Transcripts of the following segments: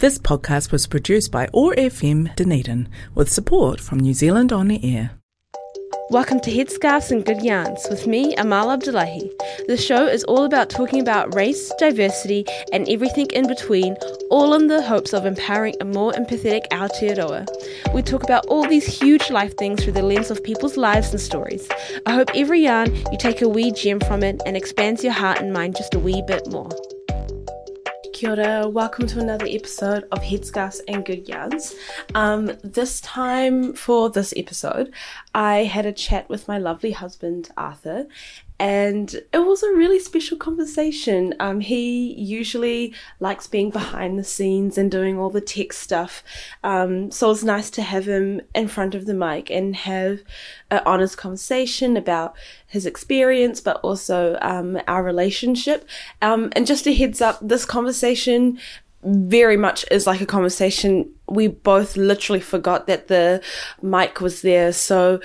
This podcast was produced by OAR FM Dunedin with support from New Zealand On the Air. Welcome to Headscarves and Good Yarns with me, Amal Abdullahi. The show is all about talking about race, diversity, and everything in between, all in the hopes of empowering a more empathetic Aotearoa. We talk about all these huge life things through the lens of people's lives and stories. I hope every yarn you take a wee gem from it and expands your heart and mind just a wee bit more. Kia ora, welcome to another episode of Headscarves and Good Yarns. Um, this time for this episode, I had a chat with my lovely husband Arthur, and it was a really special conversation. Um, he usually likes being behind the scenes and doing all the tech stuff, um, so it was nice to have him in front of the mic and have an honest conversation about his experience, but also um, our relationship. Um, and just a heads up, this conversation very much is like a conversation. We both literally forgot that the mic was there, so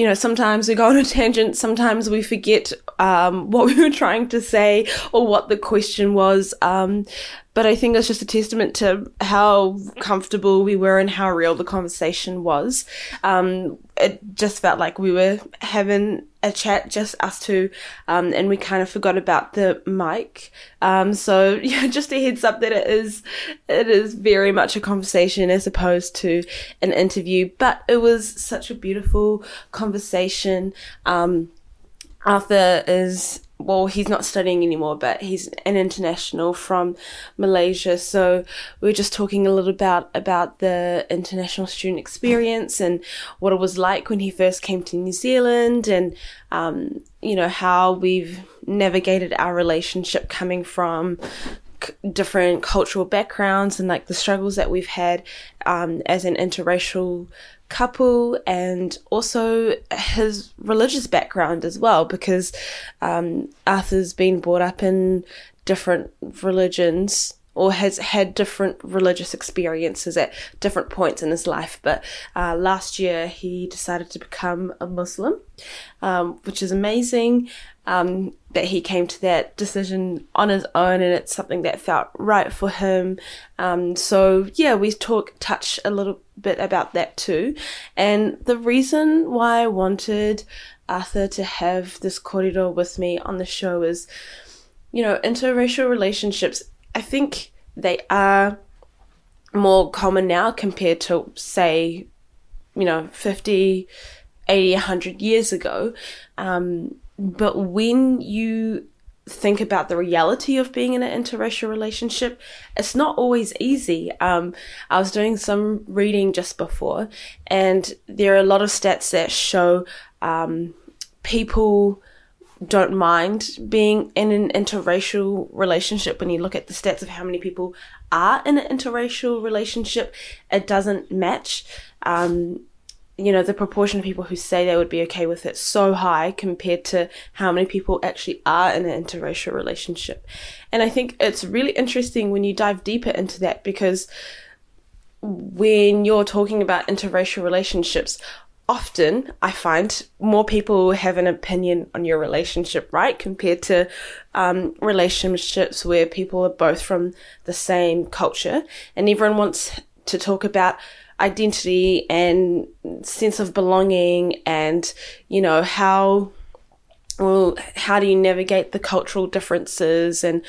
you know, sometimes we go on a tangent, sometimes we forget um, what we were trying to say or what the question was. Um, but I think it's just a testament to how comfortable we were and how real the conversation was. Um, it just felt like we were having a chat, just us two, um, and we kind of forgot about the mic. Um, so yeah, just a heads up that it is, it is very much a conversation as opposed to an interview. But it was such a beautiful conversation. Um, Arthur is well, he's not studying anymore, but he's an international from Malaysia. So we were just talking a little about about the international student experience and what it was like when he first came to New Zealand, and um, you know how we've navigated our relationship coming from different cultural backgrounds and like the struggles that we've had um, as an interracial couple and also his religious background as well because um, Arthur's been brought up in different religions or has had different religious experiences at different points in his life. But uh, last year he decided to become a Muslim, um, which is amazing um, that he came to that decision on his own, and it's something that felt right for him. Um, so yeah, we talk touch a little bit about that too, and the reason why I wanted Arthur to have this kōrero with me on the show is, you know, interracial relationships. I think they are more common now compared to say, you know, 50, 80, 100 years ago. Um, but when you think about the reality of being in an interracial relationship, it's not always easy. Um, I was doing some reading just before, and there are a lot of stats that show um, people don't mind being in an interracial relationship. When you look at the stats of how many people are in an interracial relationship, it doesn't match. Um, you know, the proportion of people who say they would be okay with it so high compared to how many people actually are in an interracial relationship. And I think it's really interesting when you dive deeper into that because when you're talking about interracial relationships, often I find more people have an opinion on your relationship, right? Compared to um, relationships where people are both from the same culture and everyone wants to talk about identity and sense of belonging and, you know, how, well, how do you navigate the cultural differences and,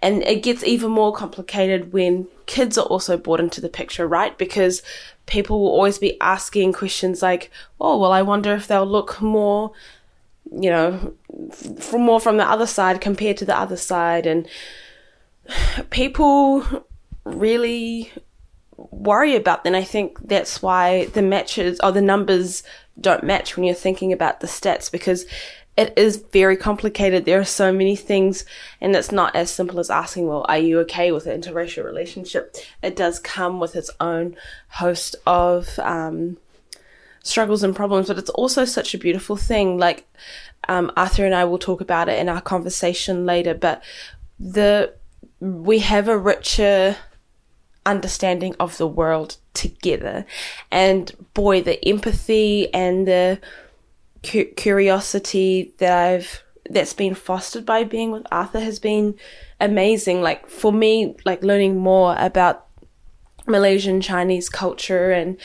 and it gets even more complicated when kids are also brought into the picture, right? Because people will always be asking questions like, oh, well, I wonder if they'll look more, you know, from more from the other side compared to the other side. And people really worry about, then I think that's why the matches or the numbers don't match when you're thinking about the stats because it is very complicated. There are so many things, and it's not as simple as asking, well, are you okay with an interracial relationship? It does come with its own host of um, struggles and problems, but it's also such a beautiful thing. Like um, Arthur and I will talk about it in our conversation later, but the we have a richer understanding of the world together. And boy, the empathy and the cu- curiosity that I've that's been fostered by being with Arthur has been amazing. Like for me, like learning more about Malaysian Chinese culture and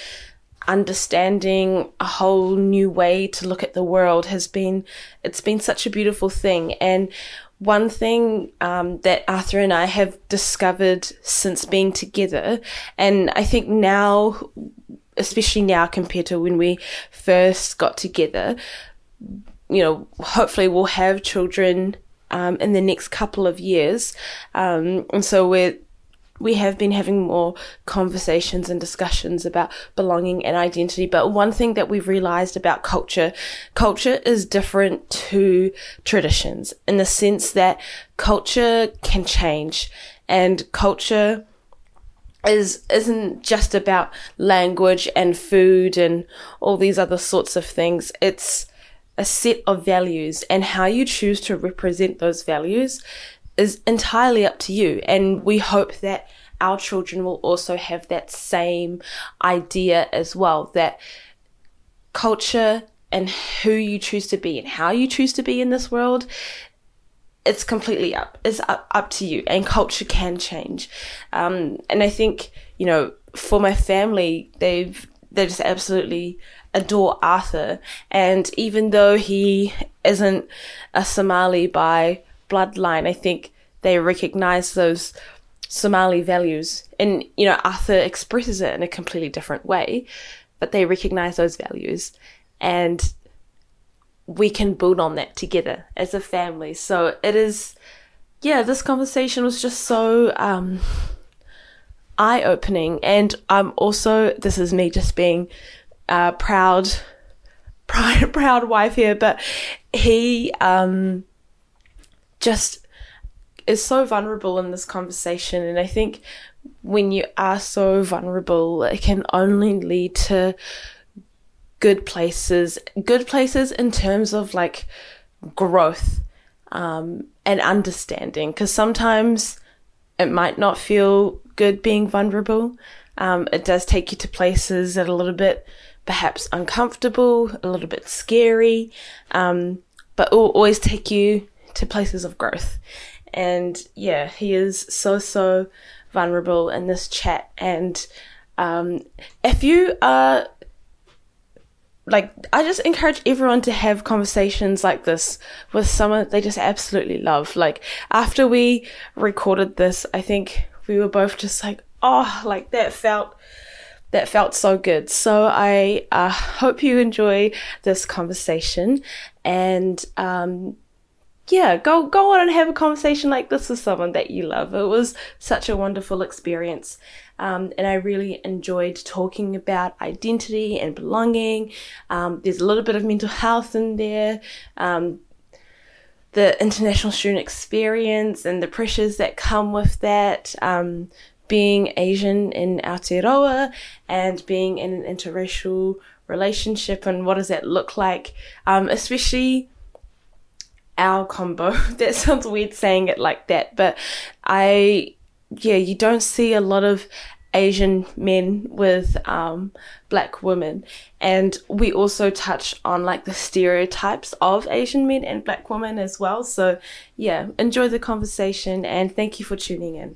understanding a whole new way to look at the world has been it's been such a beautiful thing. And one thing um, that Arthur and I have discovered since being together, and I think now, especially now compared to when we first got together, you know, hopefully we'll have children um, in the next couple of years, um, and so we're we have been having more conversations and discussions about belonging and identity. But one thing that we've realized about culture, culture is different to traditions in the sense that culture can change and culture is isn't just about language and food and all these other sorts of things. It's a set of values and how you choose to represent those values is entirely up to you. And we hope that our children will also have that same idea as well that culture and who you choose to be and how you choose to be in this world it's completely up it's up, up to you. And culture can change. Um, and i think you know for my family they've they just absolutely adore arthur. And even though he isn't a somali by bloodline. I think they recognize those Somali values. And, you know, Arthur expresses it in a completely different way, but they recognize those values. And we can build on that together as a family. So it is, yeah, this conversation was just so um, eye opening. And I'm also, this is me just being uh, proud, proud, proud wife here, but he um, just is so vulnerable in this conversation. And I think when you are so vulnerable, it can only lead to good places, good places in terms of like growth um, and understanding. Because sometimes it might not feel good being vulnerable. Um, it does take you to places that are a little bit perhaps uncomfortable, a little bit scary, um, but it will always take you to places of growth. And yeah, he is so, so vulnerable in this chat. And um, if you are like, I just encourage everyone to have conversations like this with someone they just absolutely love. Like, after we recorded this, I think we were both just like, oh, like that felt that felt so good. So I uh, hope you enjoy this conversation and um, yeah, go go on and have a conversation like this with someone that you love. It was such a wonderful experience. Um, and I really enjoyed talking about identity and belonging. Um, there's a little bit of mental health in there, um, the international student experience and the pressures that come with that, um, being Asian in Aotearoa and being in an interracial relationship and what does that look like, um, especially our combo. that sounds weird saying it like that, but I, yeah, you don't see a lot of Asian men with um, black women. And we also touch on like the stereotypes of Asian men and black women as well. So, yeah, enjoy the conversation and thank you for tuning in.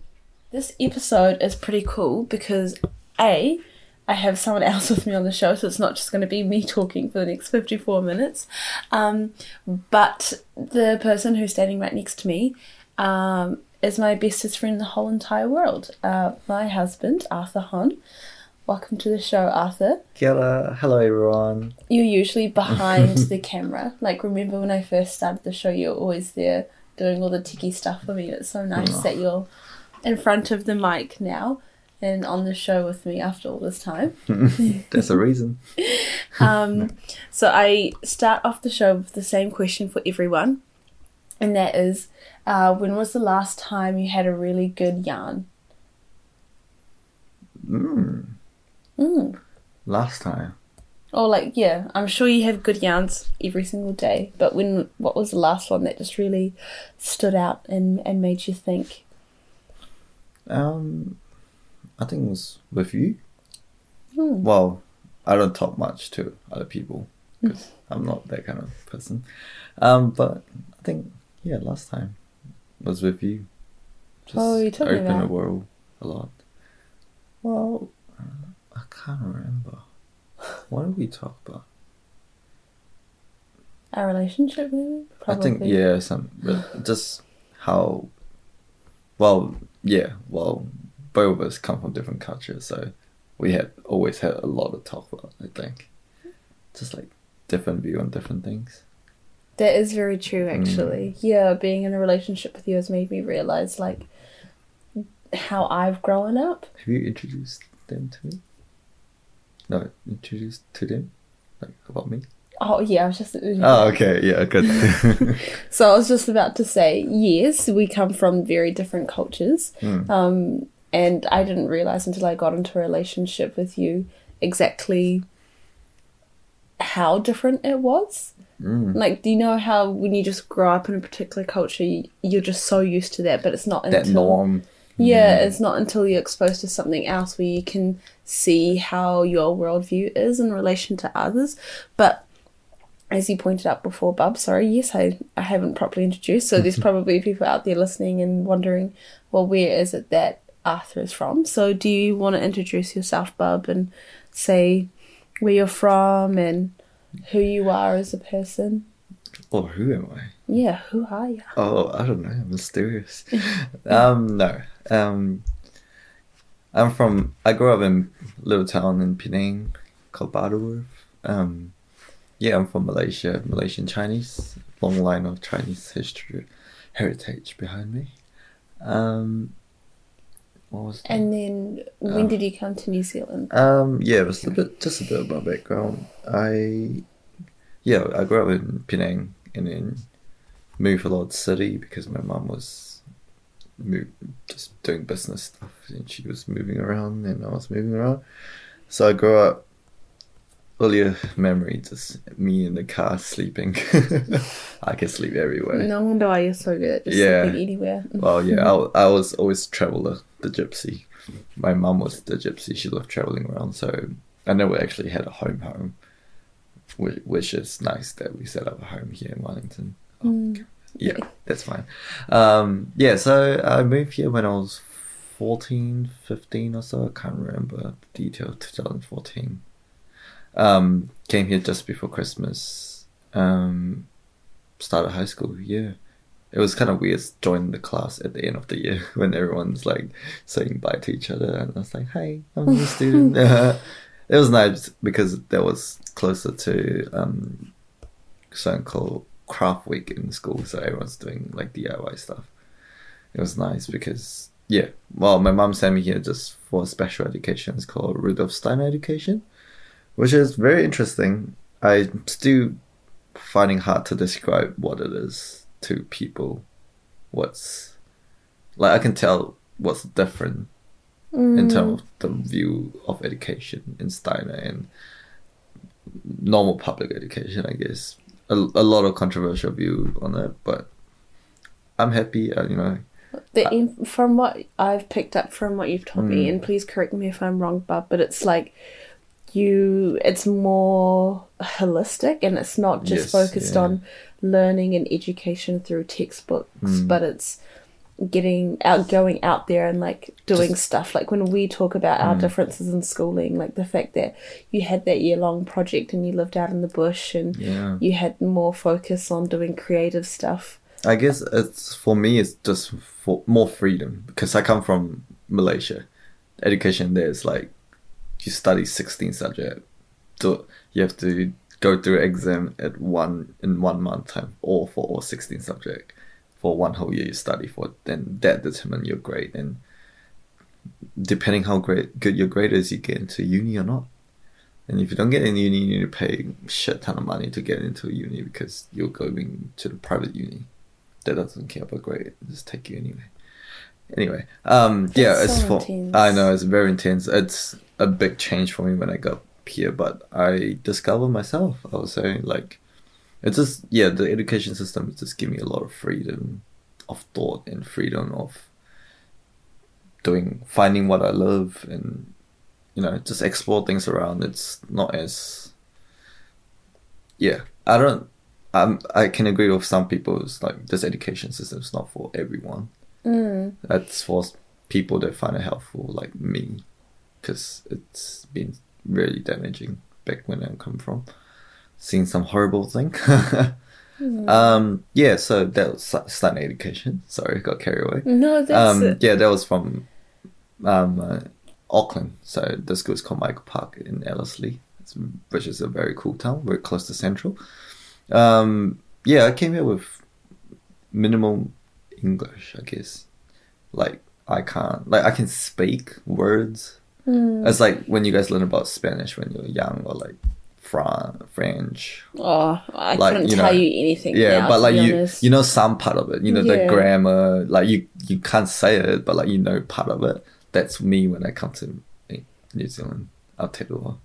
This episode is pretty cool because A, I have someone else with me on the show, so it's not just going to be me talking for the next 54 minutes. Um, but the person who's standing right next to me um, is my bestest friend in the whole entire world. Uh, my husband, Arthur Hon. Welcome to the show, Arthur. Kia ora. Hello, everyone. You're usually behind the camera. Like, remember when I first started the show, you were always there doing all the ticky stuff for me. It's so nice oh. that you're in front of the mic now and on the show with me after all this time. That's a reason. um, so I start off the show with the same question for everyone, and that is, uh, when was the last time you had a really good yarn? Mm. Mm. Last time. Or like, yeah, I'm sure you have good yarns every single day, but when what was the last one that just really stood out and, and made you think? Um, I think it was with you. Hmm. Well, I don't talk much to other people because hmm. I'm not that kind of person. Um, but I think yeah, last time was with you. Just oh, you told open me the world a lot. Well, I can't remember. What did we talk about? Our relationship, maybe. Probably. I think yeah, some but just how. Well, yeah. Well, both of us come from different cultures, so we had always had a lot of talk about. I think, just like different view on different things. That is very true, Mm. actually. Yeah, being in a relationship with you has made me realize like how I've grown up. Have you introduced them to me? No, introduced to them, like about me. Oh yeah, I was just. Oh, okay, yeah, good. So I was just about to say, yes, we come from very different cultures. Mm. Um, and I didn't realize until I got into a relationship with you exactly how different it was. Mm. Like, do you know how when you just grow up in a particular culture, you- you're just so used to that, but it's not that until norm. yeah, it's not until you're exposed to something else where you can see how your worldview is in relation to others. But as you pointed out before, Bub, sorry, yes, I, I haven't properly introduced, so there's probably people out there listening and wondering, well, where is it that Arthur is from? So do you want to introduce yourself, Bub, and say where you're from and who you are as a person? Or who am I? Yeah, who are you? Oh, I don't know. I'm mysterious. um, no. Um, I'm from. I grew up in a little town in Penang called Butterworth. Um, yeah, I'm from Malaysia. Malaysian Chinese. Long line of Chinese history, heritage behind me. Um, what was that? And then when Oh. did you come to New Zealand? Um, yeah, it was a bit, just a bit of my background. I, yeah, I grew up in Penang and then moved a lot to city because my mum was move, just doing business stuff and she was moving around and I was moving around. So I grew up, earlier memory, just me in the car sleeping. I can sleep everywhere. No wonder why you're so good at just Yeah. sleeping anywhere. Well, yeah, I, I was always traveler, the gypsy. My mum was the gypsy. She loved traveling around, so I never actually had a home home, which, which is nice that we set up a home here in Wellington. Oh, Mm. Yeah, that's fine. Um, yeah, so I moved here when I was 14, 15 or so. I can't remember the detail, 2014. Um, came here just before Christmas. Um, started high school, yeah. It was kind of weird joining the class at the end of the year when everyone's like saying bye to each other, and I was like, "Hey, I'm a new student." it was nice because that was closer to um, something called craft week in school, so everyone's doing like DIY stuff. It was nice because yeah, well, my mom sent me here just for special education. It's called Rudolf Steiner Education, which is very interesting. I'm still finding hard to describe what it is to people. What's like I can tell what's different in terms of the view of education in Steiner and normal public education, I guess. A, a lot of controversial view on it, but I'm happy, uh, you know. The in, from what I've picked up from what you've told me, Mm. and please correct me if I'm wrong, Bub, but it's like you, it's more holistic, and it's not just Yes, focused yeah. on learning and education through textbooks, Mm. but it's getting out, going out there, and like doing Just- stuff. Like when we talk about our Mm. differences in schooling, like the fact that you had that year long project and you lived out in the bush, and Yeah. you had more focus on doing creative stuff. I guess it's for me. It's just for more freedom because I come from Malaysia. Education there is like you study sixteen subject. So you have to go through exam at one in one month time, or for all sixteen subject for one whole year you study for. Then that determine your grade, and depending how great good your grade is, you get into uni or not. And if you don't get in uni, you need to pay shit ton of money to get into uni because you're going to the private uni that doesn't care about grade, just take you anyway. Anyway, um, yeah, That's it's so for intense. I know it's very intense. It's a big change for me when I got here, but I discovered myself. I would say like it's just yeah, the education system just give me a lot of freedom of thought and freedom of doing finding what I love and you know just explore things around. It's not as yeah. I don't. I'm, I can agree with some people. It's like this education system is not for everyone. Mm. That's for people that find it helpful, like me, because it's been really damaging back when I come from. Seen some horrible thing. Um, yeah, so that was studying education. Sorry, got carried away. No, that's Um, it. yeah, that was from um, uh, Auckland. So the school is called Michael Park in Ellerslie, it's- which is a very cool town, very close to Central. Um, yeah, I came here with minimal English, I guess. Like I can't, like I can speak words. Hmm. It's like when you guys learn about Spanish when you're young, or like Fran- French, Oh, I like, couldn't you tell know, you anything. yeah, now, but like you, honest. you know some part of it. You know the grammar. Like you, you can't say it, but like you know part of it. That's me when I come to eh, New Zealand, Aotearoa.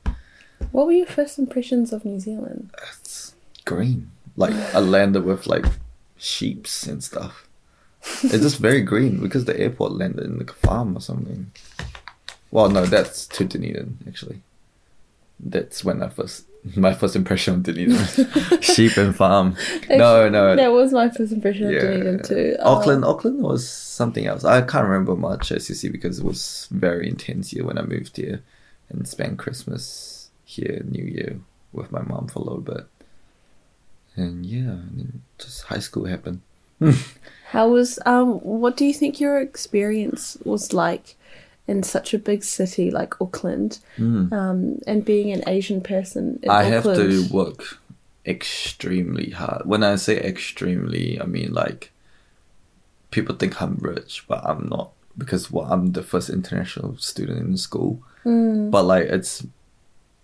What were your first impressions of New Zealand? It's green. Like I landed with like sheeps and stuff. It's just very green because the airport landed in like a farm or something. Well, no, that's to Dunedin actually. That's when I first my first impression of Dunedin, sheep and farm. no, no, That was my first impression of Dunedin too. Auckland, Auckland was something else. I can't remember much as you see because it was very intense here when I moved here and spent Christmas here, New Year with my mom for a little bit. And yeah, and just high school happened. How was um? What do you think your experience was like in such a big city like Auckland, hmm. um, and being an Asian person in. I have to work extremely hard. When I say extremely, I mean like people think I'm rich, but I'm not because well, I'm the first international student in school. Hmm. But like it's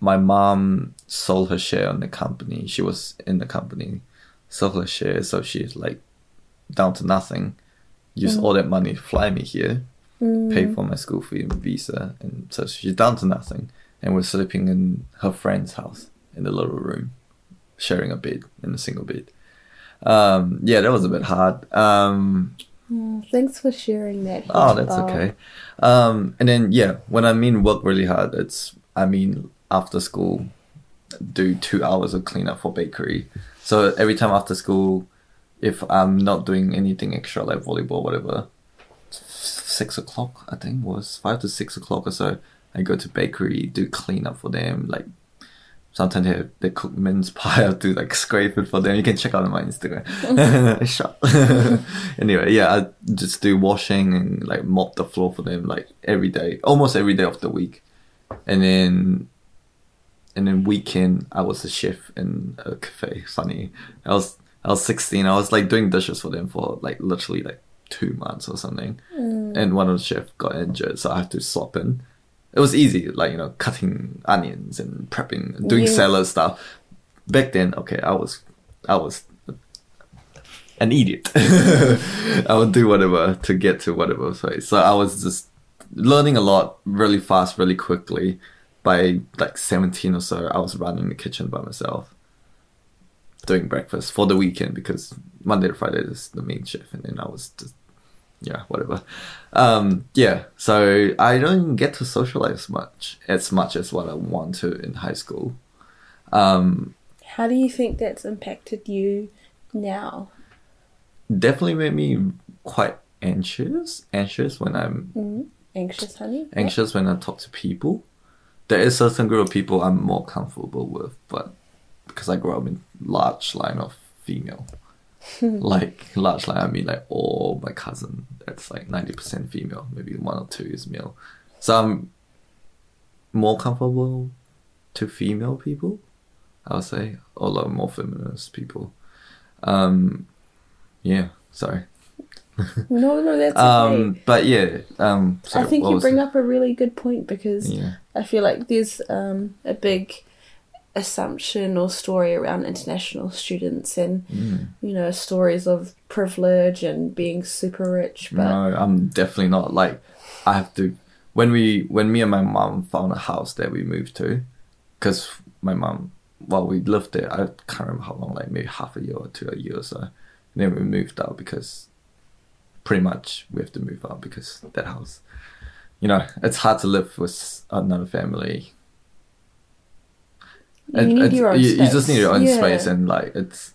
my mom sold her share in the company. She was in the company, sold her share, so she's like down to nothing. Use hmm. all that money to fly me here, pay for my school fee and visa, and so she's down to nothing. And we're sleeping in her friend's house in the little room, sharing a bed in a single bed. Um, yeah, that was a bit hard. Um, Thanks for sharing that. Oh, that's Bob. okay. Um, and then yeah, when I mean work really hard, it's I mean after school, do two hours of cleanup for bakery. So every time after school, if I'm not doing anything extra like volleyball, whatever, six o'clock I think was five to six o'clock or so. I go to bakery, do cleanup for them. Like sometimes they they cook mince pie. I to like scrape it for them. You can check out on my Instagram. Anyway, yeah, I just do washing and like mop the floor for them like every day, almost every day of the week, and then. And then weekend, I was a chef in a cafe. Funny, I was I was sixteen. I was like doing dishes for them for like literally like two months or something. Mm. And one of the chefs got injured, so I had to swap in. It was easy, like you know, cutting onions and prepping, and doing Yeah. salad stuff. Back then, okay, I was, I was an idiot. I would do whatever to get to whatever place. So I was just learning a lot really fast, really quickly. By like 17 or so, I was running the kitchen by myself, doing breakfast for the weekend because Monday to Friday is the main shift, and then I was just yeah, whatever. Um, yeah, so I don't get to socialize much as much as what I want to in high school. Um, How do you think that's impacted you now? definitely made me quite anxious. Anxious when I'm Anxious, honey? anxious when I talk to people. There is a certain group of people I'm more comfortable with, but because I grew up in large line of female, like large line, I mean like all my cousin. That's like ninety percent female. Maybe one or two is male. So I'm more comfortable to female people. I would say, or like more feminist people. Um, yeah. Sorry. No, no, that's okay. Um, but yeah. Um, I think you bring the- up a really good point because Yeah. I feel like there's um, a big assumption or story around international students and Mm. you know stories of privilege and being super rich but No, I'm definitely not. Like, I have to. When we, when me and my mom found a house that we moved to, because my mom, well, we lived there. I can't remember how long, like maybe half a year or two a year or so. And then we moved out because, pretty much, we have to move out because that house. You know, it's hard to live with another family. You It- need your own you, space. you just need your own Yeah. space and like it's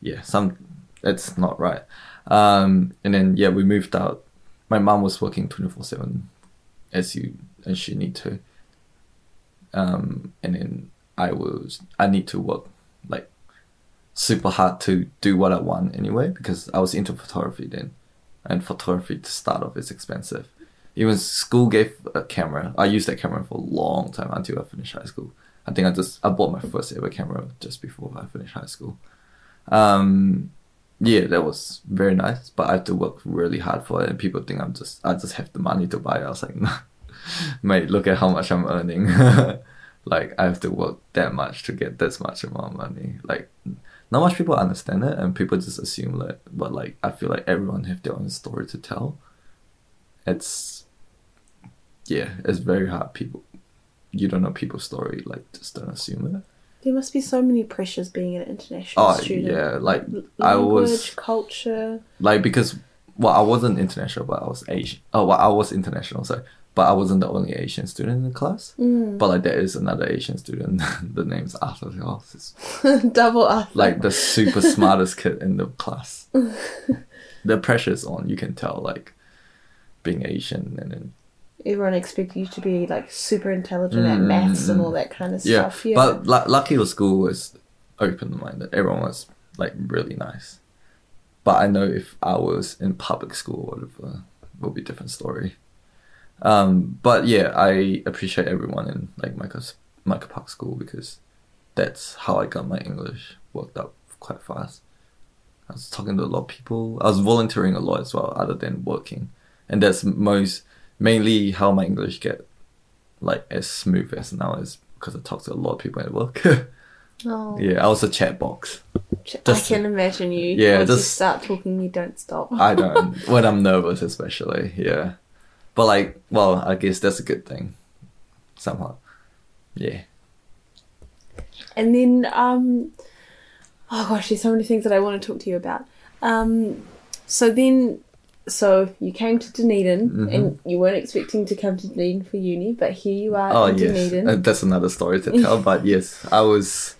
yeah some it's not right um and then yeah we moved out my mom was working 24 7 as you as she need to um, and then I was I need to work like super hard to do what I want anyway because I was into photography then, and photography to start off is expensive. Even school gave a camera. I used that camera for a long time until I finished high school. I think I just I bought my first ever camera just before I finished high school. Um, yeah, that was very nice, but I have to work really hard for it, and people think I'm just I just have the money to buy it. I was like, no, mate, look at how much I'm earning. like I have to work that much to get this much amount of money. Like not much people understand it, and people just assume that. But like I feel like everyone have their own story to tell. It's yeah, it's very hard. People, you don't know people's story. Like just don't assume it. There must be so many pressures being an international Oh student. yeah, like L- I language, was culture. like because well I wasn't international, but I was Asian. Oh, well I was international, sorry, but I wasn't the only Asian student in the class. Mm. But like there is another Asian student. the name's Arthur. It's Double Arthur. like the super smartest kid in the class. the pressure's on. You can tell like being Asian and then Everyone expected you to be like super intelligent at Mm, maths and all that kind of yeah. stuff. Yeah. But lu- lucky the school was open minded. Everyone was like really nice. But I know if I was in public school whatever, it would be a different story. Um, but yeah, I appreciate everyone in like Michael's Michael Park School because that's how I got my English worked up quite fast. I was talking to a lot of people. I was volunteering a lot as well, other than working, and that's most mainly how my English get like as smooth as now is because I talk to a lot of people at work. oh, yeah, I was a chat box. I just- can imagine you. Yeah, Once you just- start talking, you don't stop. I don't when I'm nervous, especially. Yeah, but like, well, I guess that's a good thing. Somehow, yeah. And then, um, oh gosh, there's so many things that I want to talk to you about. Um, so then, so you came to Dunedin, Mhm. and you weren't expecting to come to Dunedin for uni, but here you are Oh in yes, Dunedin. Uh, that's another story to tell. but yes, I was,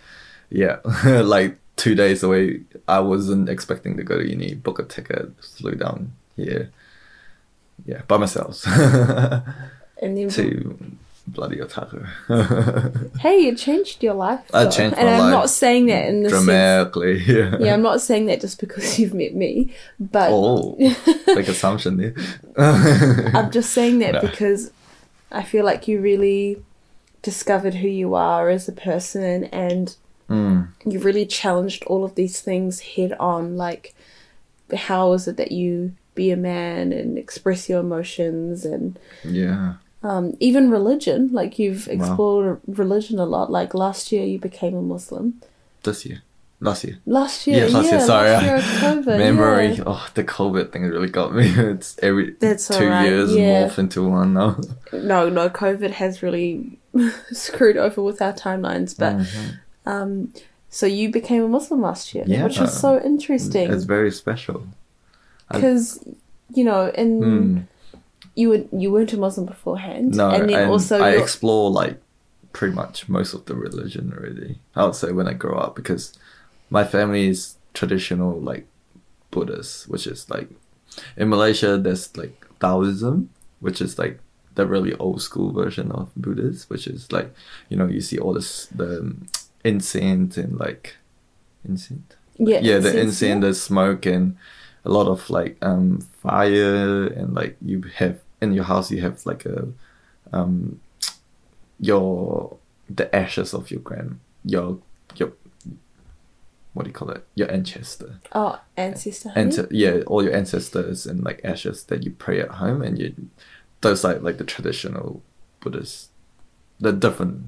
yeah, like two days away. I wasn't expecting to go to uni. Book a ticket, flew down here. Yeah, by myself and then, to bloody Otago. hey, it changed your life. I though. changed and my I'm life not saying that in the sense. Dramatically, yeah. Yeah, I'm not saying that just because you've met me, but Oh, big assumption there. I'm just saying that No. because I feel like you really discovered who you are as a person and Mm, you really challenged all of these things head on. Like, how is it that you be a man and express your emotions and yeah. Um, even religion? Like, you've Wow. explored religion a lot. Like, last year you became a Muslim. This year. Last year. Last year, Yes, last yeah, year, sorry. last year COVID. Memory. yeah. Oh, the COVID thing really got me. It's every That's two alright, years yeah. morph into one now. No, no, COVID has really screwed over with our timelines, but. Mhm. Um, so you became a Muslim last year, Yeah. which was so interesting It's very special. Because you know, and Mm. You were you weren't a Muslim beforehand, No, and then also I you're- explore like pretty much most of the religion already. I would say when I grow up because my family is traditional like Buddhist, which is like in Malaysia there's like Taoism, which is like the really old school version of Buddhist, which is like you know you see all this the incense and like incense yeah, yeah the incense, incense the smoke and a lot of like um fire and like you have in your house you have like a um your the ashes of your grand your your what do you call it? Your ancestor. Oh, ancestor. yeah all your ancestors and like ashes that you pray at home and you those like like the traditional buddhist the different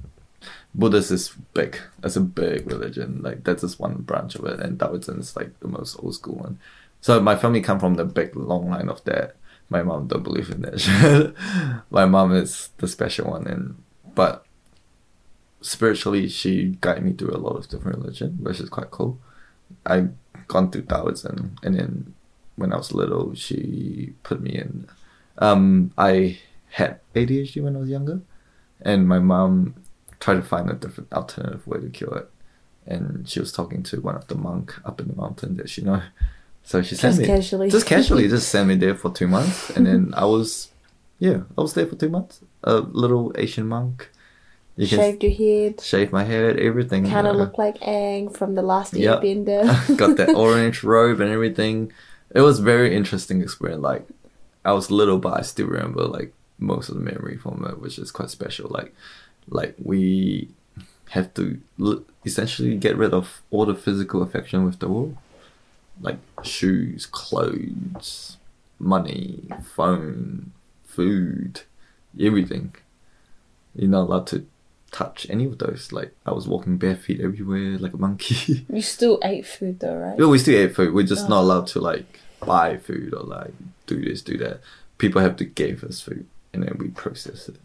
buddhist is big it's a big religion like that's just one branch of it and taoism is like the most old school one so my family come from the big long line of that my mom don't believe in that my mom is the special one and but spiritually she guided me through a lot of different religion which is quite cool i gone through Taoism, and then when I was little, she put me in. Um, I had ADHD when I was younger, and my mom tried to find a different alternative way to cure it. And she was talking to one of the monk up in the mountain that she know. So she sent Just me casually. just casually, just sent me there for two months, and then I was, yeah, I was there for two months. A little Asian monk, You Shaved your head. Shaved my head, everything. Kind of you uh, know. look like Aang from the last Yep. Airbender. got that orange robe and everything. It was very interesting experience. Like I was little, but I still remember like most of the memory from it, which is quite special. Like like we have to l- essentially get rid of all the physical affection with the world, like shoes, clothes, money, phone, food, everything. You're not allowed to touch any of those. Like I was walking bare feet everywhere, like a monkey. you still ate food though, right? Well, we still ate food. We're just oh. not Oh. allowed to like buy food or like do this, do that. People have to give us food and then we process it.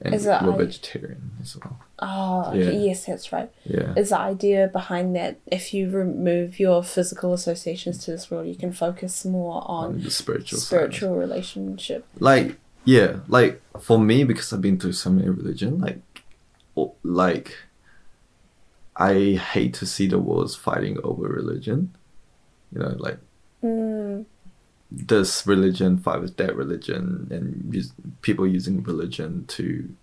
And Is it we're I- vegetarian as well. Oh. Yeah. yes, that's right. Yeah. Is the idea behind that if you remove your physical associations to this world, you can focus more on on the spiritual side. spiritual relationship? Like yeah, like for me because I've been through so many religion, like like I hate to see the world fighting over religion. You know, like Mm, this religion fight with that religion and use, people using religion to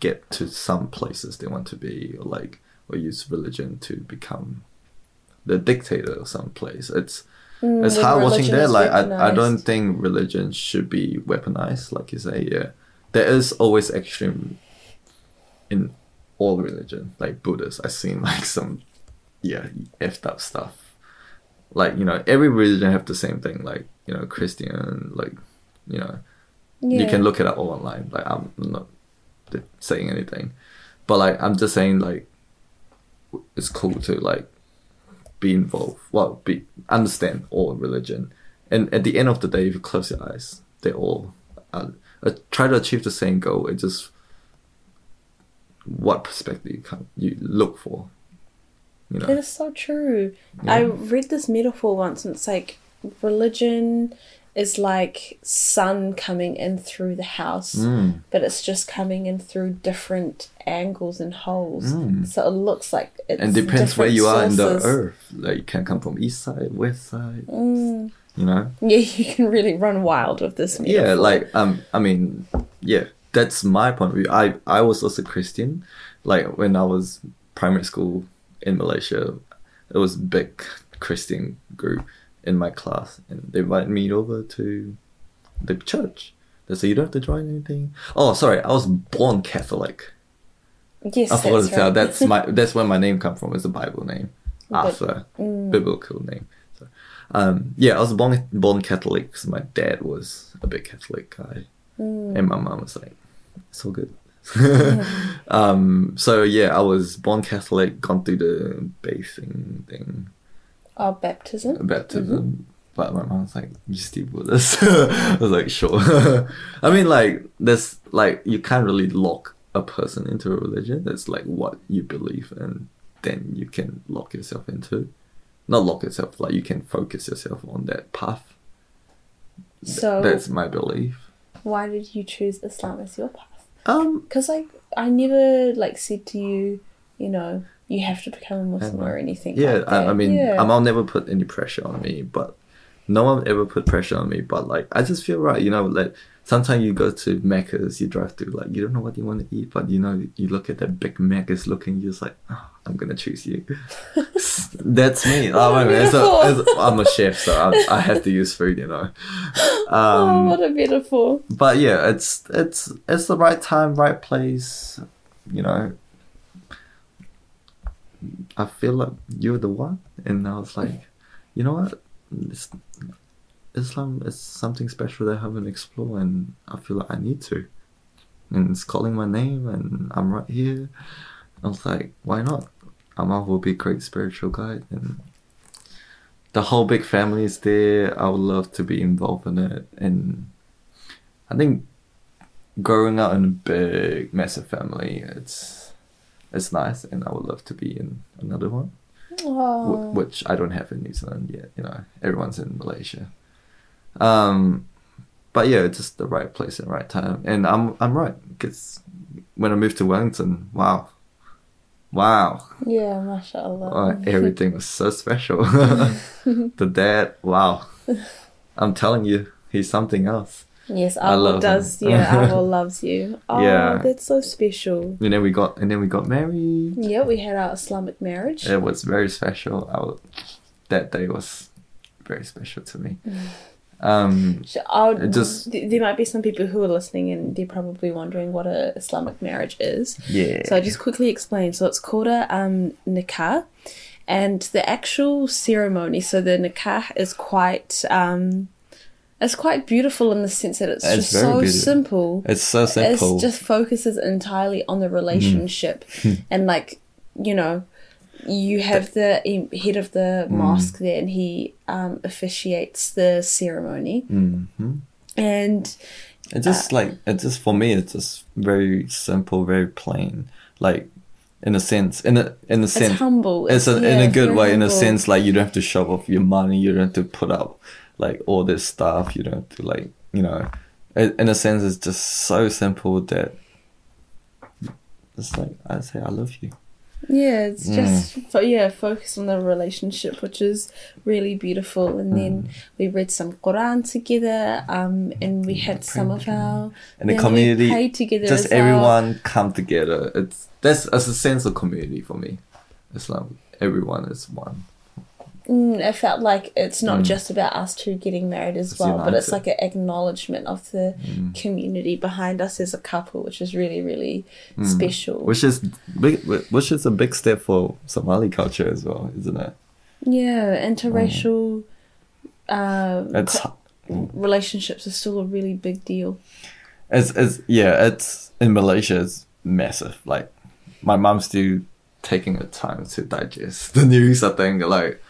get to some places they want to be or like or use religion to become the dictator of some place. It's mm, it's hard watching that like I, I don't think religion should be weaponized like you say yeah. There is always extreme in all religion like buddhists i've seen like some yeah effed up stuff like you know every religion have the same thing like you know christian like you know you can look at it up all online. Like i'm not saying anything. But like i'm just saying like it's cool to like be involved well be understand all religion. And at the end of the day if you close your eyes they all uh, uh, try to achieve the same goal. It just what perspective you, come, you look for you know That is so true. I read this metaphor once, and it's like religion is like sun coming in through the house, Mm. but it's just coming in through different angles and holes. Mm. So it looks like it's and depends where you are in the earth like you can come from east side west side Mm. you know Yeah, you can really run wild with this metaphor. yeah like um i mean yeah that's my point of view i i was also christian like when i was primary school in malaysia. It was a big christian group in my class and they invited me over to the church. They said you don't have to join anything. Oh sorry i was born catholic. Yes, i forgot to tell. right. that's my that's where my name come from. It's a bible name. But- arthur. Mm. biblical name. So, um yeah i was born born catholic because my dad was a big catholic guy. Mm. and my mom was like, "It's all good." um, so yeah, I was born Catholic, gone through the bathing thing, Oh, baptism. baptism. But my mom was like, "You still Buddhist?" I was like, "Sure." I mean, like, there's like you can't really lock a person into a religion. That's like what you believe, and then you can lock yourself into. Not lock yourself, like you can focus yourself on that path. Th- So- that's my belief. Why did you choose Islam as your path? Um, Because like I never like said to you, you know, you have to become a Muslim or anything. yeah, like I, I mean, yeah. I'm, I'll never put any pressure on me, but no one ever put pressure on me. But like, I just feel right, you know. Like sometimes you go to Macca's, you drive through, like you don't know what you want to eat, but you know, you look at that big Macca's looking, you're just like, oh, I'm gonna choose you. That's me. Oh, I mean, it's a, it's, I'm a chef, so I, I have to use food, you know. oh, Um, what a metaphor! but yeah, it's it's it's the right time, right place. You know, I feel like you're the one, and I was like, you know what, Islam is something special that I haven't explored, and I feel like I need to. And it's calling my name, and I'm right here. I was like, why not? Amal will be a great spiritual guide, and the whole big family is there. I would love to be involved in it, and I think growing up in a big, massive family, it's it's nice, and I would love to be in another one, wh- which I don't have in New Zealand yet. You know, everyone's in Malaysia. Um, but yeah, it's just the right place and right time, and I'm I'm right because when I moved to Wellington, wow, wow, yeah, mashallah. uh, everything was so special. the dad, wow, I'm telling you, he's something else. Yes, love does. him. Yeah, Awol loves you. Oh, Yeah. that's so special. And then we got and then we got married. Yeah, we had our Islamic marriage. It was very special. I that day was very special to me. Um, I'll, just- there might be some people who are listening and they're probably wondering what a Islamic marriage is. yeah. So I'll just quickly explain. So it's called a um, nikah, and the actual ceremony. So the nikah is quite um, it's quite beautiful in the sense that it's, It's just so beautiful. simple. it's so simple. It just focuses entirely on the relationship, and like you know, you have the head of the mosque there, and he um, officiates the ceremony, hmm and It just like it just for me it's just very simple, very plain. Like in a sense, in a in a sense, it's humble. it's a, in a good way. In a sense, like you don't have to shove off your money. You don't have to put up like all this stuff. You don't have to like you know. In in a sense, it's just so simple that it's like I say, I love you. Yeah, it's Mm. just yeah, focus on the relationship, which is really beautiful. And Mm. then we read some Quran together, um, and we had some of our And the community, prayed together just as well. everyone come together. It's that's as a sense of community for me. It's like everyone is one. Mm, it felt like it's not Mm. just about us two getting married as It's well, but it's like an acknowledgement of the Mm. community behind us as a couple, which is really, really special. Mm. Which is big, which is a big step for Somali culture as well, isn't it? yeah, interracial um, Mm. It's co- relationships are still a really big deal. it's, it's yeah, it's in Malaysia it's massive. Like my mom's still taking the time to digest the news. I think like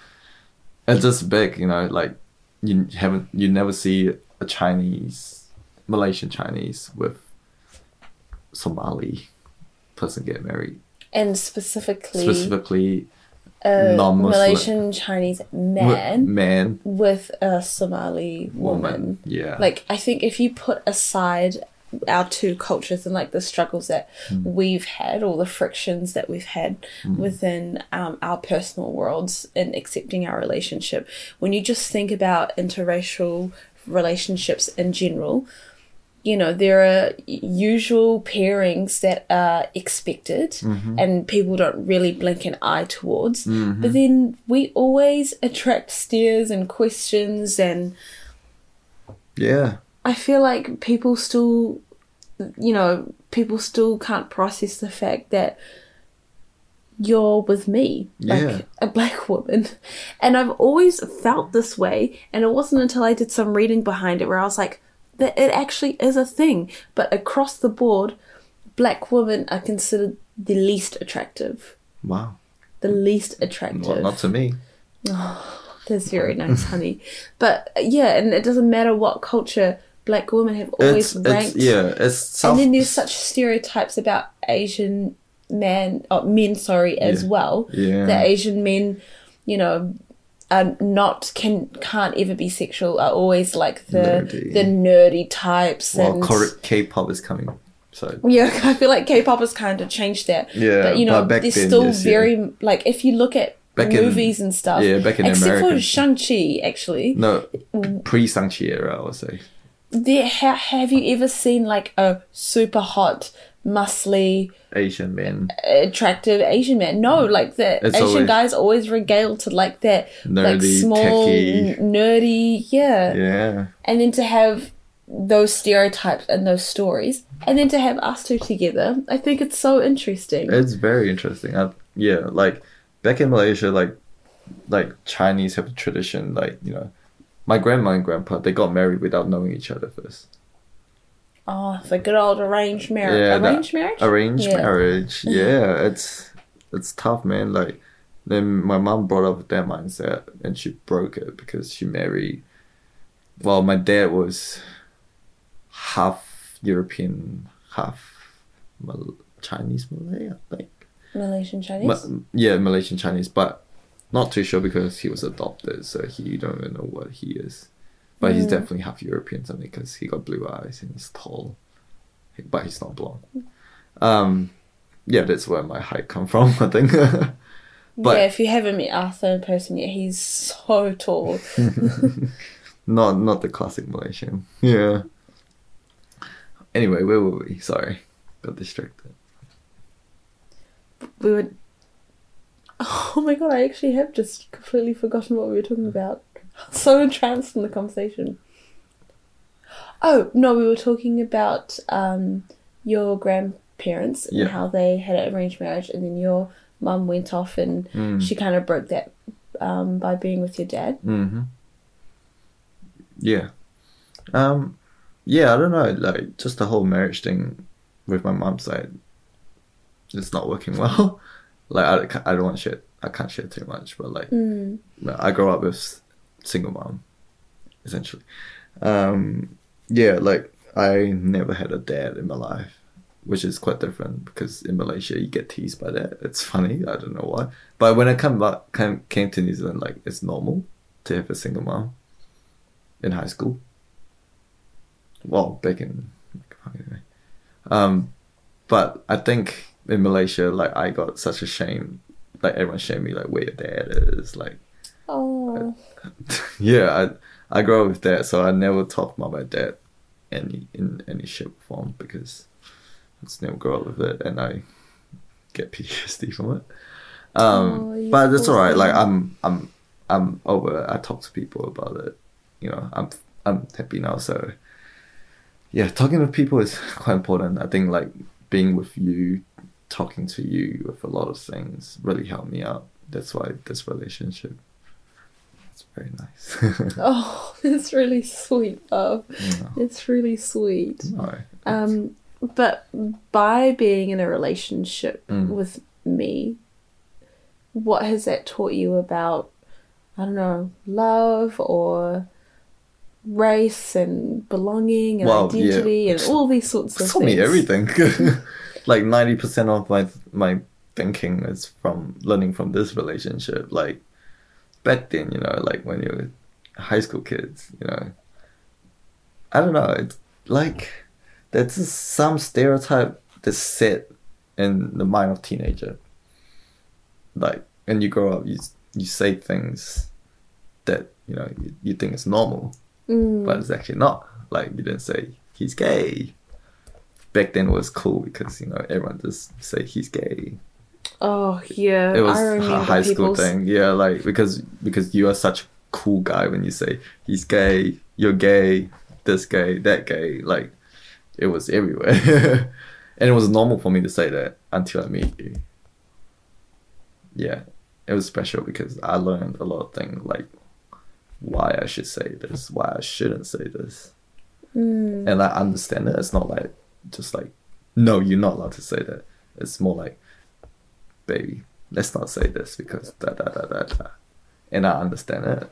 it's just big, you know. Like you haven't, you never see a Chinese, Malaysian Chinese with Somali person get married. And specifically, Specifically, a. Malaysian Chinese man man, with a Somali woman. woman. Yeah. Like, I think if you put aside our two cultures and like the struggles that Hmm. we've had or the frictions that we've had within um, our personal worlds in accepting our relationship, when you just think about interracial relationships in general, you know, there are usual pairings that are expected Mm-hmm. and people don't really blink an eye towards. But then we always attract stares and questions, and yeah. I feel like people still, you know, people still can't process the fact that you're with me, like Yeah. a black woman. And I've always felt this way, and it wasn't until I did some reading behind it where I was like, that it actually is a thing. But across the board, black women are considered the least attractive. Wow. The least attractive. Well, not to me. Oh, that's very nice, honey. But yeah, and it doesn't matter what culture black women have always It's, ranked. it's yeah. It's South, and then there's such stereotypes about Asian man, oh, men, sorry, as Yeah. well. Yeah. That Asian men, you know, are not can can't ever be sexual. Are always like the Nerdy. the nerdy types. well, and K-pop is coming, so yeah, I feel like K-pop has kind of changed that. Yeah, but you know, but they're then, still yes, yeah. very like if you look at Back in- movies and stuff. yeah, back in except American- for Shang Chi, actually. no mm. pre Shang Chi era, I would say. There, ha- have you ever seen like a super hot, muscly, Asian man, attractive Asian man? No, mm. like the It's Asian always- guys always regaled to like that, like Nerdy, small, techie. nerdy, yeah. yeah, And then to have those stereotypes and those stories, and then to have us two together, I think it's so interesting. it's very interesting. I, yeah, like back in Malaysia, like like Chinese have a tradition, like you know, my grandma and grandpa they got married without knowing each other first. Oh, the good old arranged marriage. Yeah, arranged marriage? Arranged Yeah. marriage, yeah, it's it's tough, man. Like then my mom brought up that mindset and she broke it because she married. Well, my dad was half European, half Mal- Chinese Malay, I think. Malaysian Chinese? Ma- yeah, Malaysian Chinese, but not too sure because he was adopted, so he don't even know what he is. But Mm. he's definitely half European something because he got blue eyes and he's tall, but he's not blonde. Um, yeah, that's where my height come from. I think. but yeah, if you haven't met Arthur in person yet, he's so tall. not not the classic Malaysian. Yeah, anyway, where were we? Sorry, got distracted. We were. Oh my god! I actually have just completely forgotten what we were talking about. So entranced in the conversation. Oh no, we were talking about um, your grandparents and Yeah. how they had an arranged marriage, and then your mum went off and Mm. she kind of broke that um, by being with your dad. Mm-hmm. Yeah. Um. Yeah, I don't know. Like, just the whole marriage thing with my mom's side, it's not working well. Like, I, I don't want to share. I can't share too much, but like, Mm. I grew up with single mom, essentially. Um. Yeah, like I never had a dad in my life, which is quite different because in Malaysia you get teased by that. It's funny. I don't know why. But when I come back, came, came to New Zealand, like it's normal to have a single mom in high school. Well, back in. Um, but I think in Malaysia, like I got such a shame. Like everyone shamed me, like where your dad is, like Oh. yeah, I I grew up with that, so I never talked about my dad any in any shape or form because I just never grew up with it, and I get PTSD from it. Um, Oh, but it's alright. Like. I'm I'm I'm over. it. I talk to people about it. You know, I'm I'm happy now. So yeah, talking with people is quite important. I think like being with you, talking to you with a lot of things really helped me out. That's why this relationship. It's very nice. Oh, that's really sweet, Bob. No. It's really sweet. No. Um, but by being in a relationship Mm. with me, what has that taught you about, I don't know, love or race and belonging and Well, identity yeah. and all these sorts of It's taught things? me everything. like ninety percent of my my thinking is from learning from this relationship. Like back then, you know, like when you were high school kids, you know. I don't know. It's like there's just some stereotype that's set in the mind of teenager. Like when you grow up, you you say things that you know you, you think is normal, Mm. but it's actually not. Like you didn't say he's gay. Back then it was cool because you know everyone just say he's gay. Oh yeah, It was a high school thing, yeah. Like because because you are such a cool guy when you say he's gay, you're gay, this gay, that gay. Like it was everywhere, and it was normal for me to say that until I meet you. Yeah, it was special because I learned a lot of things like why I should say this, why I shouldn't say this Mm. and I understand it. It's not like just like, no, you're not allowed to say that. It's more like, baby, let's not say this because da da da da da, and I understand it,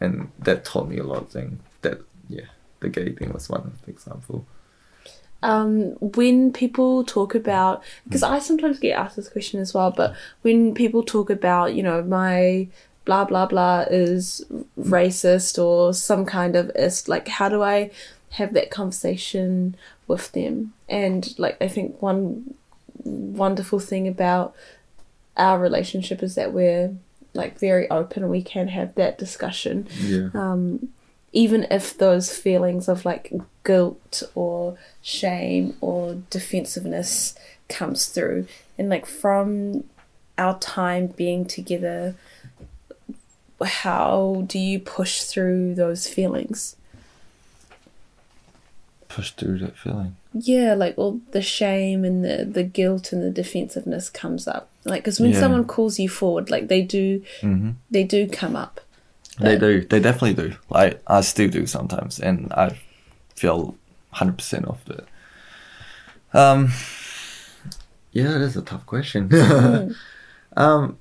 and that taught me a lot of things. That yeah, the gay thing was one example. um, when people talk about because I sometimes get asked this question as well, but when people talk about you know my blah blah blah is racist or some kind of ist, like how do I have that conversation with them? And like I think one wonderful thing about our relationship is that we're like very open and we can have that discussion. Yeah, um, even if those feelings of like guilt or shame or defensiveness comes through. And like from our time being together how do you push through those feelings push through that feeling. yeah like all the shame and the the guilt and the defensiveness comes up like because when Yeah. someone calls you forward like they do Mm-hmm. they do come up They do. They definitely do. Like I still do sometimes, and I feel hundred percent of it. Um, yeah, that's a tough question. um,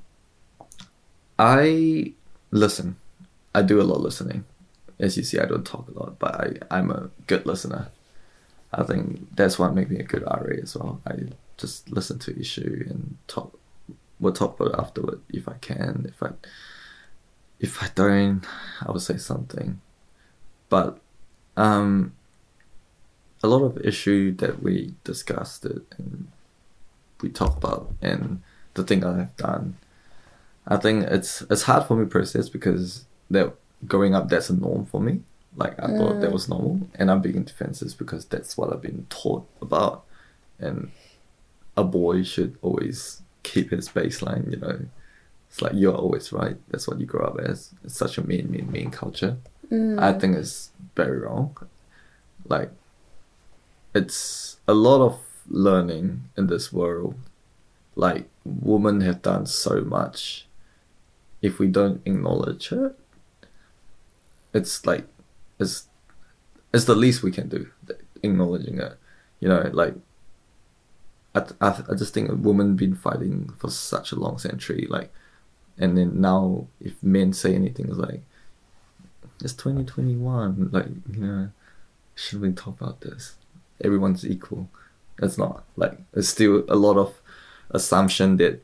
I listen. I do a lot of listening. As you see, I don't talk a lot, but I I'm a good listener. I think that's what makes me a good RA as well. I just listen to issue and talk. We'll talk about it afterward if I can. If I if I don't, I will say something. But um, a lot of issue that we discussed it and we talk about and the thing I have done, I think it's it's hard for me to process because that growing up that's a norm for me. Like I thought that mm. was normal, and I'm being defensive because that's what I've been taught about, and a boy should always keep his baseline. You know, it's like you're always right. That's what you grow up as. It's such a mean, mean, mean culture. Mm. I think it's very wrong. Like, it's a lot of learning in this world. Like, women have done so much. If we don't acknowledge it, it's like, it's, it's the least we can do, acknowledging it. You know, like, I, I, just think a woman been fighting for such a long century, like, and then now if men say anything, it's like, it's 2021, like, you know, should we talk about this? Everyone's equal. It's not. Like, there's still a lot of assumption that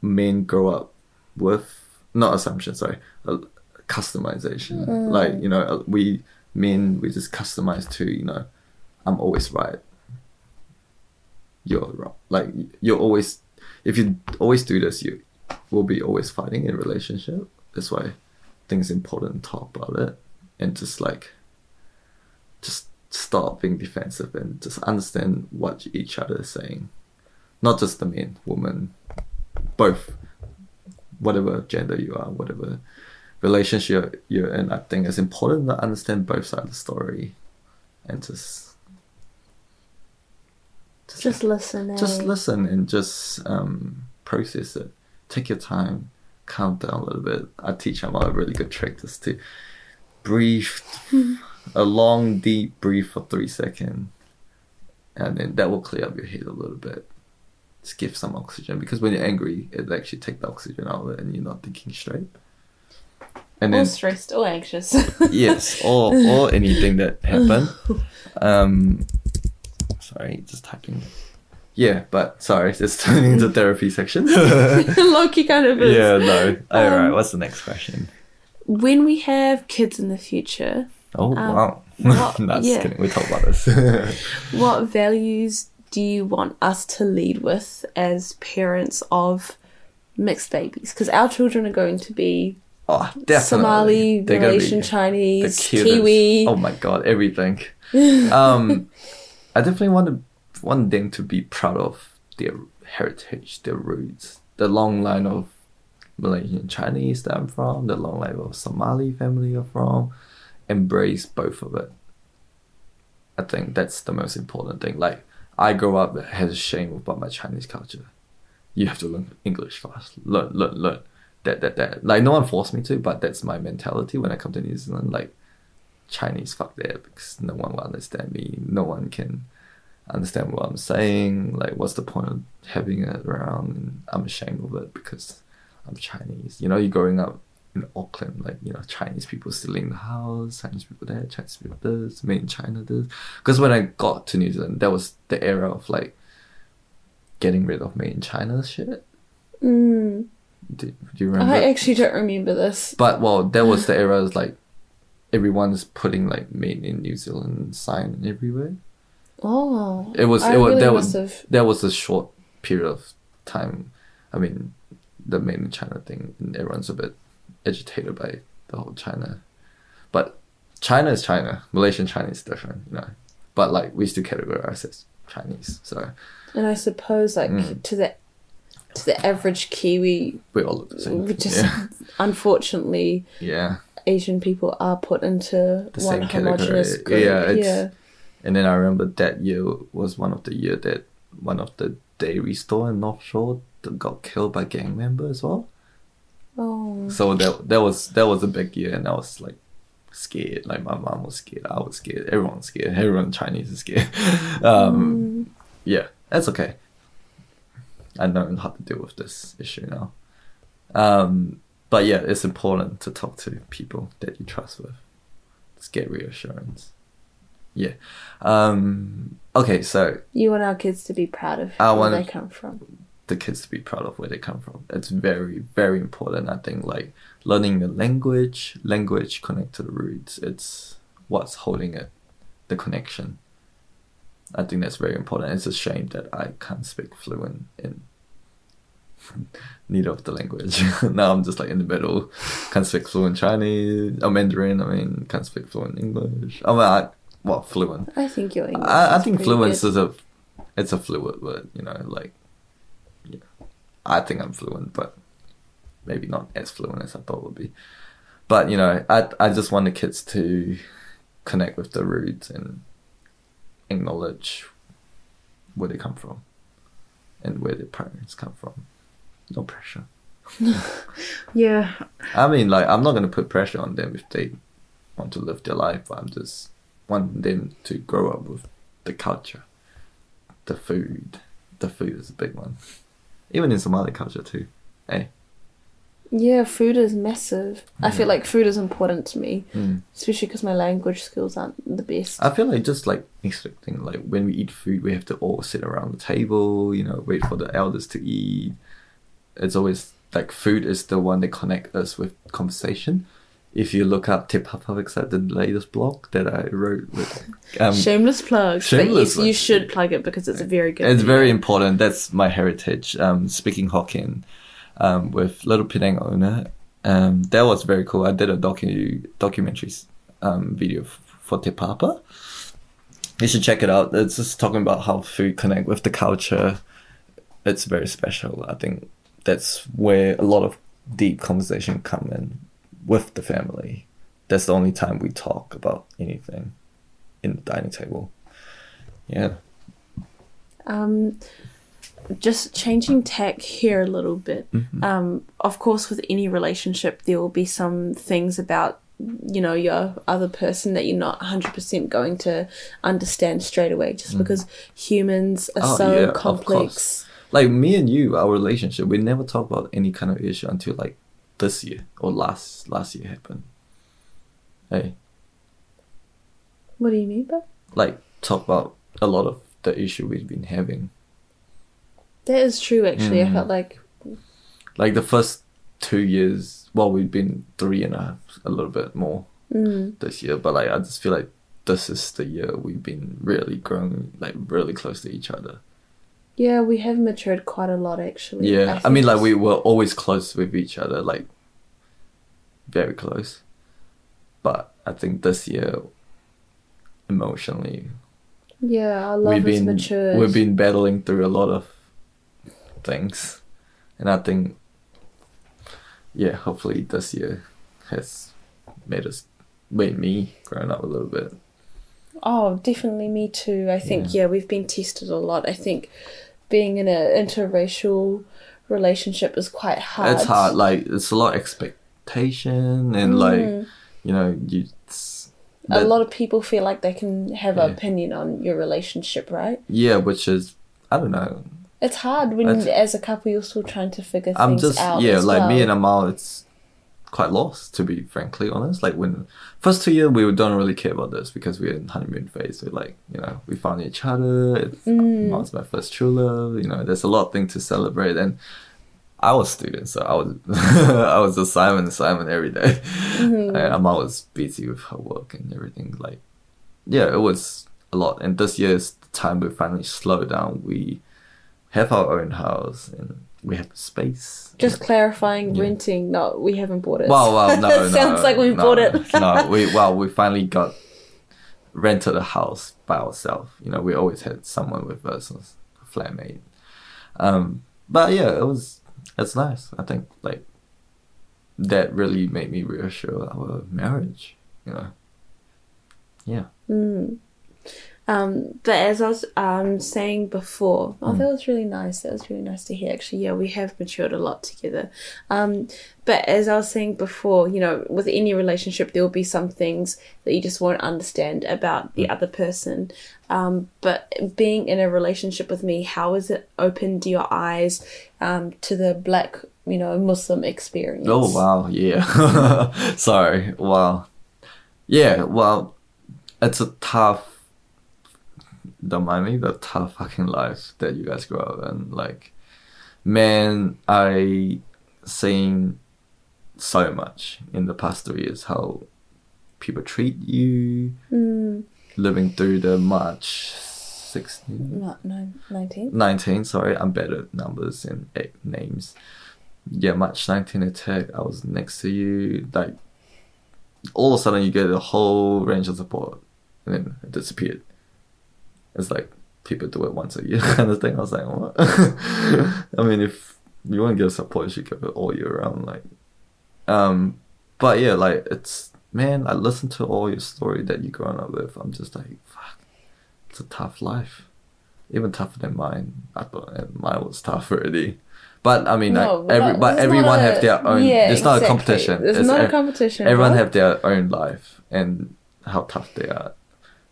men grow up with, not assumption, sorry, customization. Like, you know, uh, we men, we just customize to, you know, I'm always right you're wrong. Like you're always, if you always do this, you will be always fighting in a relationship. That's why things important to talk about it and just like, just stop being defensive and just understand what each other is saying. Not just the men, woman, both, whatever gender you are, whatever relationship you're in. I think it's important to understand both sides of the story and just Just listen. just listen and just um, process it. Take your time, calm down a little bit. I teach them a really good trick just to breathe, a long deep breathe for three seconds, and then that will clear up your head a little bit. Just give some oxygen because when you're angry, it actually takes the oxygen out of it, and you're not thinking straight. And Or then stressed or anxious. yes, or or anything that happened. Um, sorry, just typing. Yeah, but sorry, it's turning into therapy section. Lowkey kind of is. yeah, no. All right, Um, what's the next question? When we have kids in the future, Oh um, wow, what- no, just yeah. kidding. We talk about this. what values do you want us to lead with as parents of mixed babies? Because our children are going to be oh, definitely. Somali, They're Malaysian Chinese. Kiwi. Oh my god, everything. um, I definitely want to want them to be proud of their heritage, their roots, the long line of Malaysian Chinese that I'm from, the long line of Somali family I'm from. Embrace both of it. I think that's the most important thing. Like I grew up has shame about my Chinese culture. You have to learn English fast. Learn, learn, learn. That, that, that. Like no one forced me to, but that's my mentality when I come to New Zealand. Like Chinese, fuck that, because no one will understand me. No one can understand what I'm saying. Like, what's the point of having it around? And I'm ashamed of it because I'm Chinese. You know, you're growing up in Auckland, like, you know, Chinese people still in the house, Chinese people there, Chinese people this, made in China this. Because when I got to New Zealand, that was the era of like getting rid of made in China shit. Mm. Do, do you remember? I actually don't remember this. But well, that was the era. Is like everyone's putting like "Made in New Zealand" sign everywhere. Oh, It was. I it was. really that was. have. That was a short period of time. I mean, the "Made in China" thing, and everyone's a bit agitated by the whole China. But China is China. Malaysian Chinese is different, you know. But like we still categorize as Chinese, so And I suppose, like Mm. to the to the average Kiwi, we all look the same. we just yeah. unfortunately yeah. Asian people are put into The one same homogenous category. group. Yeah. And then I remember that year was one of the year that one of the dairy store in North Shore got killed by gang members as well. Oh. So that that was that was a big year, and I was like scared. Like my mom was scared, I was scared, everyone's scared, everyone Chinese is scared. um, Yeah, that's okay. I know how to deal with this issue now. Um, but yeah, it's important to talk to people that you trust with. Just get reassurance. Yeah. Um, okay, so You want our kids to be proud of I where they come from. the kids to be proud of where they come from. It's very, very important. I think like learning the language, language connect to the roots. It's what's holding it, the connection. I think that's very important. It's a shame that I can't speak fluent in neither of the language. now I'm just like in the middle. Can't speak fluent Chinese or Mandarin. I mean, can't speak fluent English. I mean, I, well, fluent. I think your English. I, I think fluent is a, it's a fluid word. You know, like, yeah. I think I'm fluent, but maybe not as fluent as I thought would be. But you know, I I just want the kids to connect with the roots and acknowledge where they come from and where their parents come from. No pressure. Yeah, I mean, like, I'm not gonna put pressure on them if they want to live their life. but I'm just wanting them to grow up with the culture, the food. The food is a big one, even in Somali culture too. Hey, yeah. Food is massive. I feel like food is important to me, mm. especially because my language skills aren't the best. I feel like just like expecting, like when we eat food, we have to all sit around the table. You know, wait for the elders to eat. It's always like food is the one that connect us with conversation. If you look up Te Papa website, the latest blog that I wrote with, um, shameless plugs. shameless but yes, you should plug it because it's a very good. It's video. very important. That's my heritage. Um, speaking Hokkien, um, with Little Penang owner. Um, that was very cool. I did a docu documentary um, video for Te Papa. You should check it out. It's just talking about how food connect with the culture. It's very special. I think that's where a lot of deep conversation come in with the family. That's the only time we talk about anything in the dining table. Yeah. Um, just changing tack here a little bit. Mhm. Um, of course, with any relationship, there will be some things about you know your other person that you're not 100% going to understand straight away just because humans are Mm. Oh, so yeah, complex like me and you, our relationship, we never talk about any kind of issue until like this year or last last year happened. Hey, what do you mean by like talk about a lot of the issue we've been having. that is true actually i Mm. felt like Like the first two years, well, we've been three and a half, a little bit more mm, this year, but like I just feel like this is the year we've been really growing, like really close to each other. Yeah we have matured quite a lot actually Yeah, I, think mean, like we were always close with each other, like very close. But I think this year, emotionally, yeah our love we've has been matured we've been battling through a lot of things, and I think, yeah, hopefully this year has made us made me grown up a little bit. Oh, definitely me too. I think Yeah. yeah. we've been tested a lot. I think being in an interracial relationship is quite hard. It's hard, like it's a lot of expectation, and like Mm. you know, you. it's- a lot of people feel like they can have an opinion on your relationship, right? Yeah, which is I don't know. It's hard when, It's- as a couple, you're still trying to figure things out. I'm things just out. yeah, like me well. and Amal, it's quite lost to be frankly honest. Like when first two years we don't really care about this because we're in honeymoon phase. We're like you know we found each other. It's Mm. My first true love. You know, there's a lot of things to celebrate and. I was student, so I was I was assignment assignment every day. Mhm. And Amal was busy with her work and everything. Like, yeah, it was a lot. And this year is the time we finally slow down. We have our own house and we have space. Just clarifying, Yeah. renting. No, we haven't bought it. Well, well, no, no. Sounds like we no, bought it. no, we well, we finally got rented a house by ourselves. You know, we always had someone with us, a flatmate. Um, but yeah, it was. It's nice. I think like that really made me reassure our marriage. You know. Yeah. Mm. Um, but as I was um, saying before, oh, Mm. that was really nice. That was really nice to hear. Actually, yeah, we have matured a lot together. Um, but as I was saying before, you know, with any relationship, there will be some things that you just won't understand about the other person. Um, but being in a relationship with me, how has it opened your eyes um, to the black, you know, Muslim experience? Oh wow, yeah. Sorry. Wow. Yeah. Well, it's a tough. Don't mind me. The tough fucking life that you guys grow up and Like, man, I seen so much in the past three years how people treat you, Mm, living through the March 16, Not nine, 19. 19, sorry, I'm bad at numbers and eight names. Yeah, March 19 attack, I was next to you. Like, all of a sudden, you get a whole range of support, and then it disappeared. It's like people do it once a year kind of thing. I was like, what? I mean, if you want to get support, you should give it all year round. Like, um, but yeah, like it's man, I listen to all your story that you grown up with. I'm just like, fuck, it's a tough life, even tougher than mine. I thought and mine was tough already. But I mean, No, like every, not- but everyone not have their own. yeah, it's not a competition. It's It's not a ev- competition, Everyone bro. have their own life and how tough they are.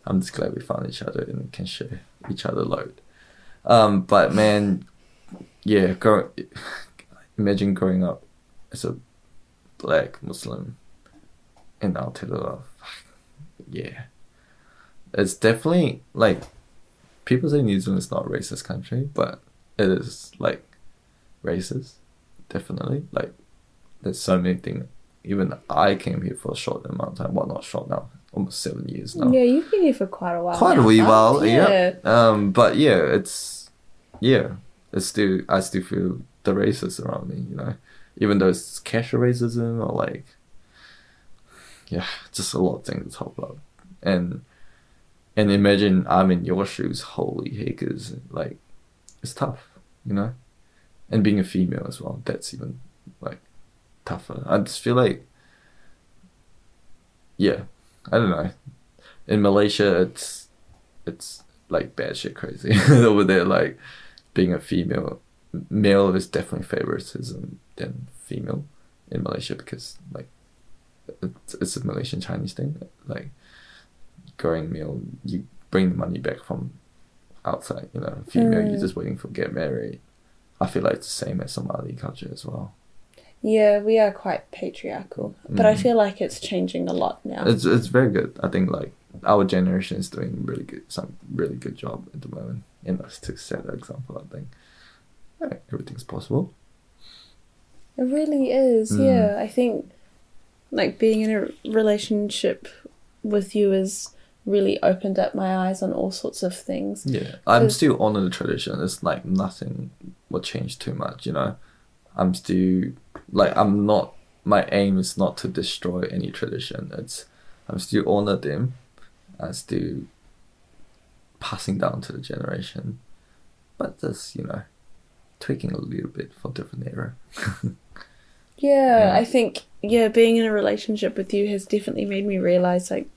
I'm just glad we found each other and can share each other load. Um, but man, yeah, grow, imagine growing up as a black Muslim in Aotearoa. Yeah, it's definitely like people say New Zealand is not a racist country, but it is like racist, definitely. Like there's so many things. Even I came here for a short amount of time. Well, not short now, almost seven years now Yeah, you've been here for quite a while. quite a wee while. Yeah. Yeah. Um, but yeah, it's yeah, it's still I still feel the racism around me. You know, even though it's casual racism or like, yeah, just a lot of things to talk about. And and imagine I'm in your shoes. Holy heckers! Like, it's tough. You know, and being a female as well. That's even like tougher. I just feel like, yeah, I don't know in Malaysia, it's it's like bad shit crazy over there. Like being a female, male is definitely favoritism than female in Malaysia because like it's, it's a Malaysian Chinese thing. Like growing male, you bring the money back from outside. You know, female, you're Mm. just waiting for get married. I feel like it's the same as Somali culture as well. Yeah, we are quite patriarchal, but I Mhm. feel like it's changing a lot now. It's it's very good. I think like our generation is doing really good, some really good job at the moment. And us to set an example, I think yeah, everything's possible. It really is, Mm. yeah. I think like being in a relationship with you has really opened up my eyes on all sorts of things. Yeah, I'm still on the tradition. It's like nothing will change too much, you know. I'm still like I'm not. My aim is not to destroy any tradition. It's I'm still honor them. I'm still passing down to the generation, but just you know, tweaking a little bit for different era. Yeah, Yeah. I think yeah, being in a relationship with you has definitely made me realize like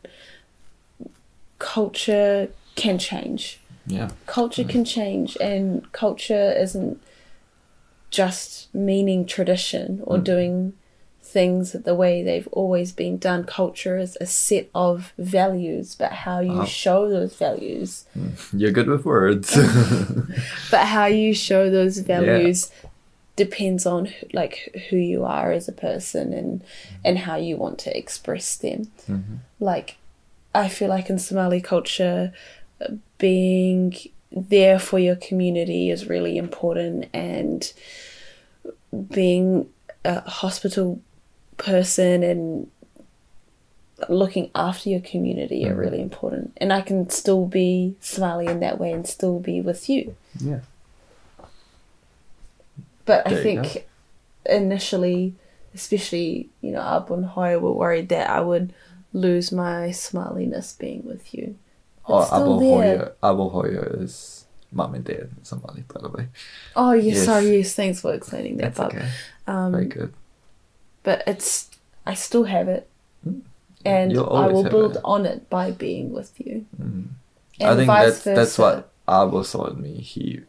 culture can change. Yeah. Culture can change and culture isn't just meaning tradition or Mm. doing things the way they've always been done. Culture is a set of values, but how you Oh. show those values, You're good with words. but how you show those values depends on like who you are as a person and and how you want to express them. Mhm. Like I feel like in Somali culture uh, being there for your community is really important and being a hospital person and looking after your community are Mhm. really important and I can still be Somali in that way and still be with you. yeah. But I There you think initially, especially, you know, Abu and Hooyo were worried that I would lose my Somaliness being with you. Oh, It's still Abu there. Hooyo. Abu Hooyo is mum and dad in Somali, by the way. Oh, yes, Yes. sorry, yes, thanks for explaining that, That's Bob. okay. Um, Very good. But it's, I still have it. Mm. And I will build it. on it by being with you. Mm. And I think that's that's versa. what Abu told me. He,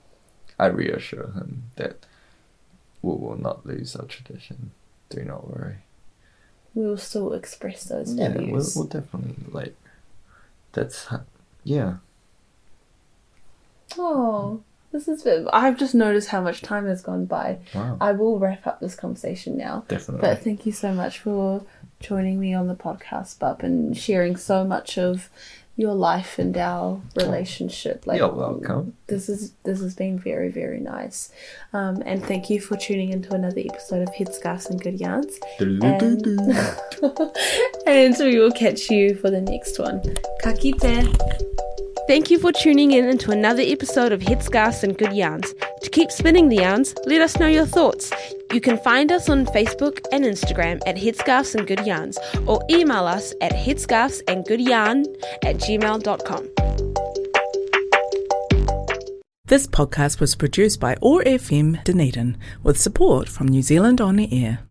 I reassure him that we will not lose our tradition. Do not worry. We will still express those Yeah, we'll, we'll definitely like. That's yeah. Oh, this is. I've just noticed how much time has gone by. Wow. I will wrap up this conversation now. definitely. But thank you so much for joining me on the podcast, Bub, and sharing so much of your life and our relationship. Like You're welcome. This is this has been very very nice, um, and thank you for tuning into another episode of Headscarves and Good Yarns. And, and we will catch you for the next one. Ka kite. Thank you for tuning in into another episode of Headscarves and Good Yarns. To keep spinning the yarns, let us know your thoughts. You can find us on Facebook and Instagram at Headscarves and Good Yarns or email us at headscarvesandgoodyarn at gmail.com. This podcast was produced by OAR FM Dunedin with support from New Zealand On the Air.